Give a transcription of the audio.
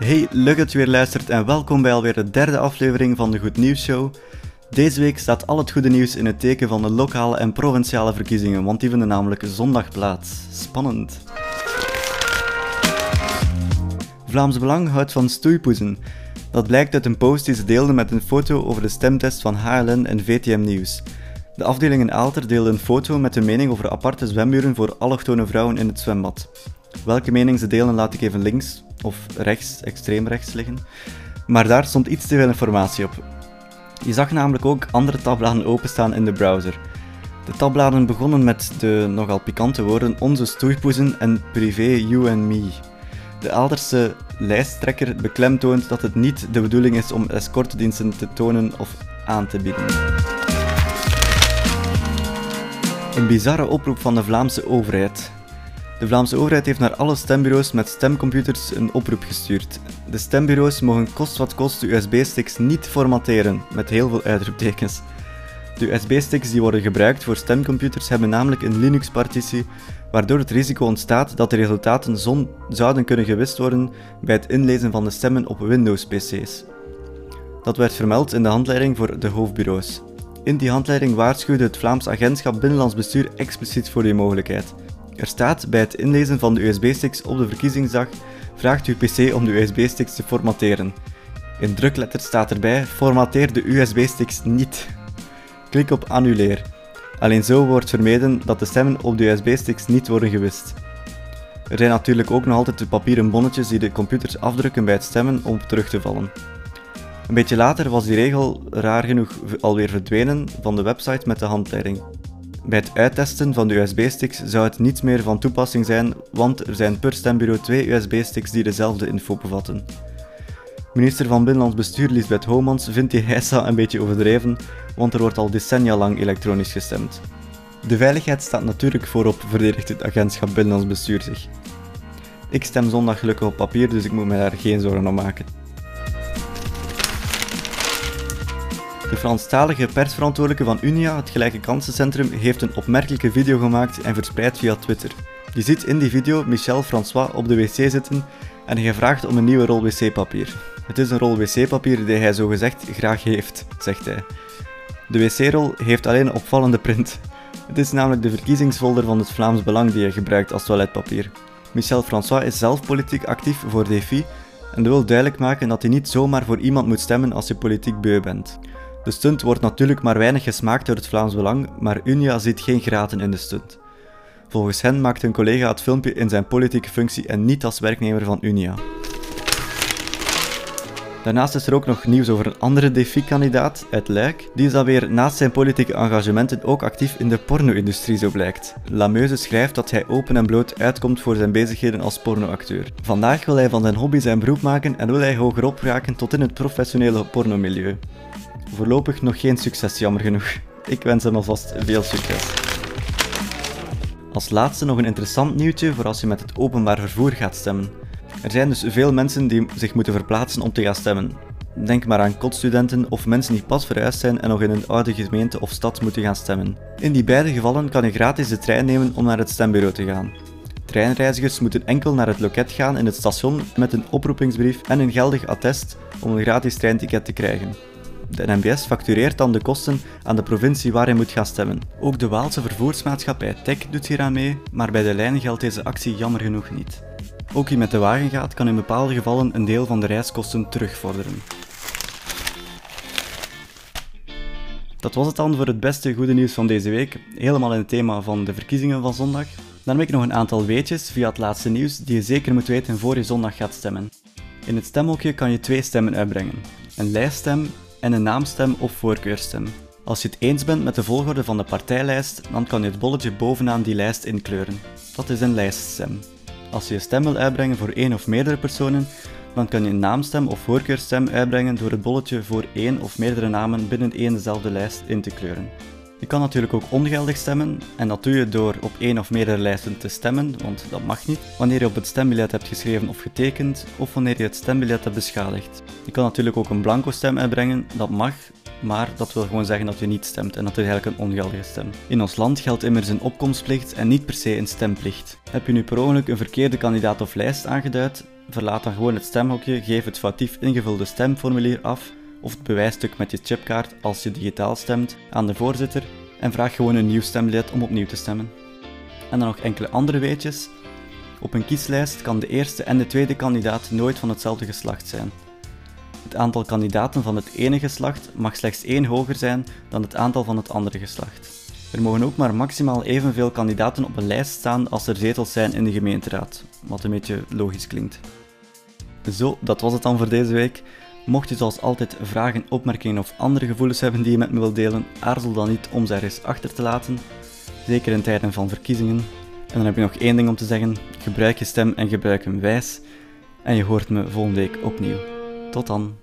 Hey, leuk dat je weer luistert en welkom bij alweer de derde aflevering van de Goed Nieuws Show. Deze week staat al het goede nieuws in het teken van de lokale en provinciale verkiezingen, want die vinden namelijk zondag plaats. Spannend. Vlaams Belang houdt van stoeipoezen. Dat blijkt uit een post die ze deelden met een foto over de stemtest van HLN en VTM Nieuws. De afdeling in Aalter deelde een foto met een mening over aparte zwemmuren voor allochtone vrouwen in het zwembad. Welke mening ze delen laat ik even links of rechts, extreem rechts liggen. Maar daar stond iets te veel informatie op. Je zag namelijk ook andere tabbladen openstaan in de browser. De tabbladen begonnen met de nogal pikante woorden onze stoeipoezen en privé you and me. De Aalderse lijsttrekker beklemtoont dat het niet de bedoeling is om escortediensten te tonen of aan te bieden. Een bizarre oproep van de Vlaamse overheid. De Vlaamse overheid heeft naar alle stembureaus met stemcomputers een oproep gestuurd. De stembureaus mogen kost wat kost de USB-sticks niet formateren, met heel veel uitroeptekens. De USB-sticks die worden gebruikt voor stemcomputers hebben namelijk een Linux-partitie, waardoor het risico ontstaat dat de resultaten zouden kunnen gewist worden bij het inlezen van de stemmen op Windows-PC's. Dat werd vermeld in de handleiding voor de hoofdbureaus. In die handleiding waarschuwde het Vlaams Agentschap Binnenlands Bestuur expliciet voor die mogelijkheid. Er staat bij het inlezen van de USB-sticks op de verkiezingsdag vraagt uw PC om de USB-sticks te formateren. In drukletters staat erbij formateer de USB-sticks niet. Klik op annuleer. Alleen zo wordt vermeden dat de stemmen op de USB-sticks niet worden gewist. Er zijn natuurlijk ook nog altijd de papieren bonnetjes die de computers afdrukken bij het stemmen om terug te vallen. Een beetje later was die regel raar genoeg alweer verdwenen van de website met de handleiding. Bij het uittesten van de USB-sticks zou het niets meer van toepassing zijn, want er zijn per stembureau twee USB-sticks die dezelfde info bevatten. Minister van Binnenlands Bestuur Lisbeth Homans vindt die heisa een beetje overdreven, want er wordt al decennia lang elektronisch gestemd. De veiligheid staat natuurlijk voorop, verdedigt het agentschap Binnenlands Bestuur zich. Ik stem zondag gelukkig op papier, dus ik moet me daar geen zorgen om maken. De Franstalige persverantwoordelijke van Unia, het Gelijke Kansencentrum, heeft een opmerkelijke video gemaakt en verspreid via Twitter. Je ziet in die video Michel François op de wc zitten en hij vraagt om een nieuwe rol wc-papier. Het is een rol wc-papier die hij zogezegd graag heeft, zegt hij. De wc-rol heeft alleen een opvallende print. Het is namelijk de verkiezingsfolder van het Vlaams Belang die hij gebruikt als toiletpapier. Michel François is zelf politiek actief voor Defi en wil duidelijk maken dat hij niet zomaar voor iemand moet stemmen als je politiek beu bent. De stunt wordt natuurlijk maar weinig gesmaakt door het Vlaams Belang, maar Unia ziet geen graten in de stunt. Volgens hen maakt hun collega het filmpje in zijn politieke functie en niet als werknemer van Unia. Daarnaast is er ook nog nieuws over een andere DeFi-kandidaat uit Luik. Die is alweer naast zijn politieke engagementen ook actief in de porno-industrie, zo blijkt. Lameuze schrijft dat hij open en bloot uitkomt voor zijn bezigheden als pornoacteur. Vandaag wil hij van zijn hobby zijn beroep maken en wil hij hogerop raken tot in het professionele pornomilieu. Voorlopig nog geen succes, jammer genoeg. Ik wens hem alvast veel succes. Als laatste nog een interessant nieuwtje voor als je met het openbaar vervoer gaat stemmen. Er zijn dus veel mensen die zich moeten verplaatsen om te gaan stemmen. Denk maar aan kotstudenten of mensen die pas verhuisd zijn en nog in een oude gemeente of stad moeten gaan stemmen. In die beide gevallen kan je gratis de trein nemen om naar het stembureau te gaan. Treinreizigers moeten enkel naar het loket gaan in het station met een oproepingsbrief en een geldig attest om een gratis treinticket te krijgen. De NMBS factureert dan de kosten aan de provincie waar hij moet gaan stemmen. Ook de Waalse vervoersmaatschappij TEC doet hier aan mee, maar bij de lijn geldt deze actie jammer genoeg niet. Ook wie met de wagen gaat, kan in bepaalde gevallen een deel van de reiskosten terugvorderen. Dat was het dan voor het beste goede nieuws van deze week, helemaal in het thema van de verkiezingen van zondag. Dan heb ik nog een aantal weetjes via het laatste nieuws die je zeker moet weten voor je zondag gaat stemmen. In het stemhokje kan je twee stemmen uitbrengen: een lijststem en een naamstem of voorkeurstem. Als je het eens bent met de volgorde van de partijlijst, dan kan je het bolletje bovenaan die lijst inkleuren. Dat is een lijststem. Als je je stem wil uitbrengen voor één of meerdere personen, dan kan je een naamstem of voorkeurstem uitbrengen door het bolletje voor één of meerdere namen binnen één dezelfde lijst in te kleuren. Je kan natuurlijk ook ongeldig stemmen en dat doe je door op één of meerdere lijsten te stemmen, want dat mag niet, wanneer je op het stembiljet hebt geschreven of getekend of wanneer je het stembiljet hebt beschadigd. Je kan natuurlijk ook een blanco stem uitbrengen, dat mag, maar dat wil gewoon zeggen dat je niet stemt en dat is eigenlijk een ongeldige stem. In ons land geldt immers een opkomstplicht en niet per se een stemplicht. Heb je nu per ongeluk een verkeerde kandidaat of lijst aangeduid, verlaat dan gewoon het stemhokje, geef het foutief ingevulde stemformulier af of het bewijsstuk met je chipkaart als je digitaal stemt aan de voorzitter en vraag gewoon een nieuw stembiljet om opnieuw te stemmen. En dan nog enkele andere weetjes. Op een kieslijst kan de eerste en de tweede kandidaat nooit van hetzelfde geslacht zijn. Het aantal kandidaten van het ene geslacht mag slechts één hoger zijn dan het aantal van het andere geslacht. Er mogen ook maar maximaal evenveel kandidaten op een lijst staan als er zetels zijn in de gemeenteraad, wat een beetje logisch klinkt. Zo, dat was het dan voor deze week. Mocht je zoals altijd vragen, opmerkingen of andere gevoelens hebben die je met me wilt delen, aarzel dan niet om ze ergens achter te laten. Zeker in tijden van verkiezingen. En dan heb ik nog één ding om te zeggen: gebruik je stem en gebruik hem wijs. En je hoort me volgende week opnieuw. Tot dan.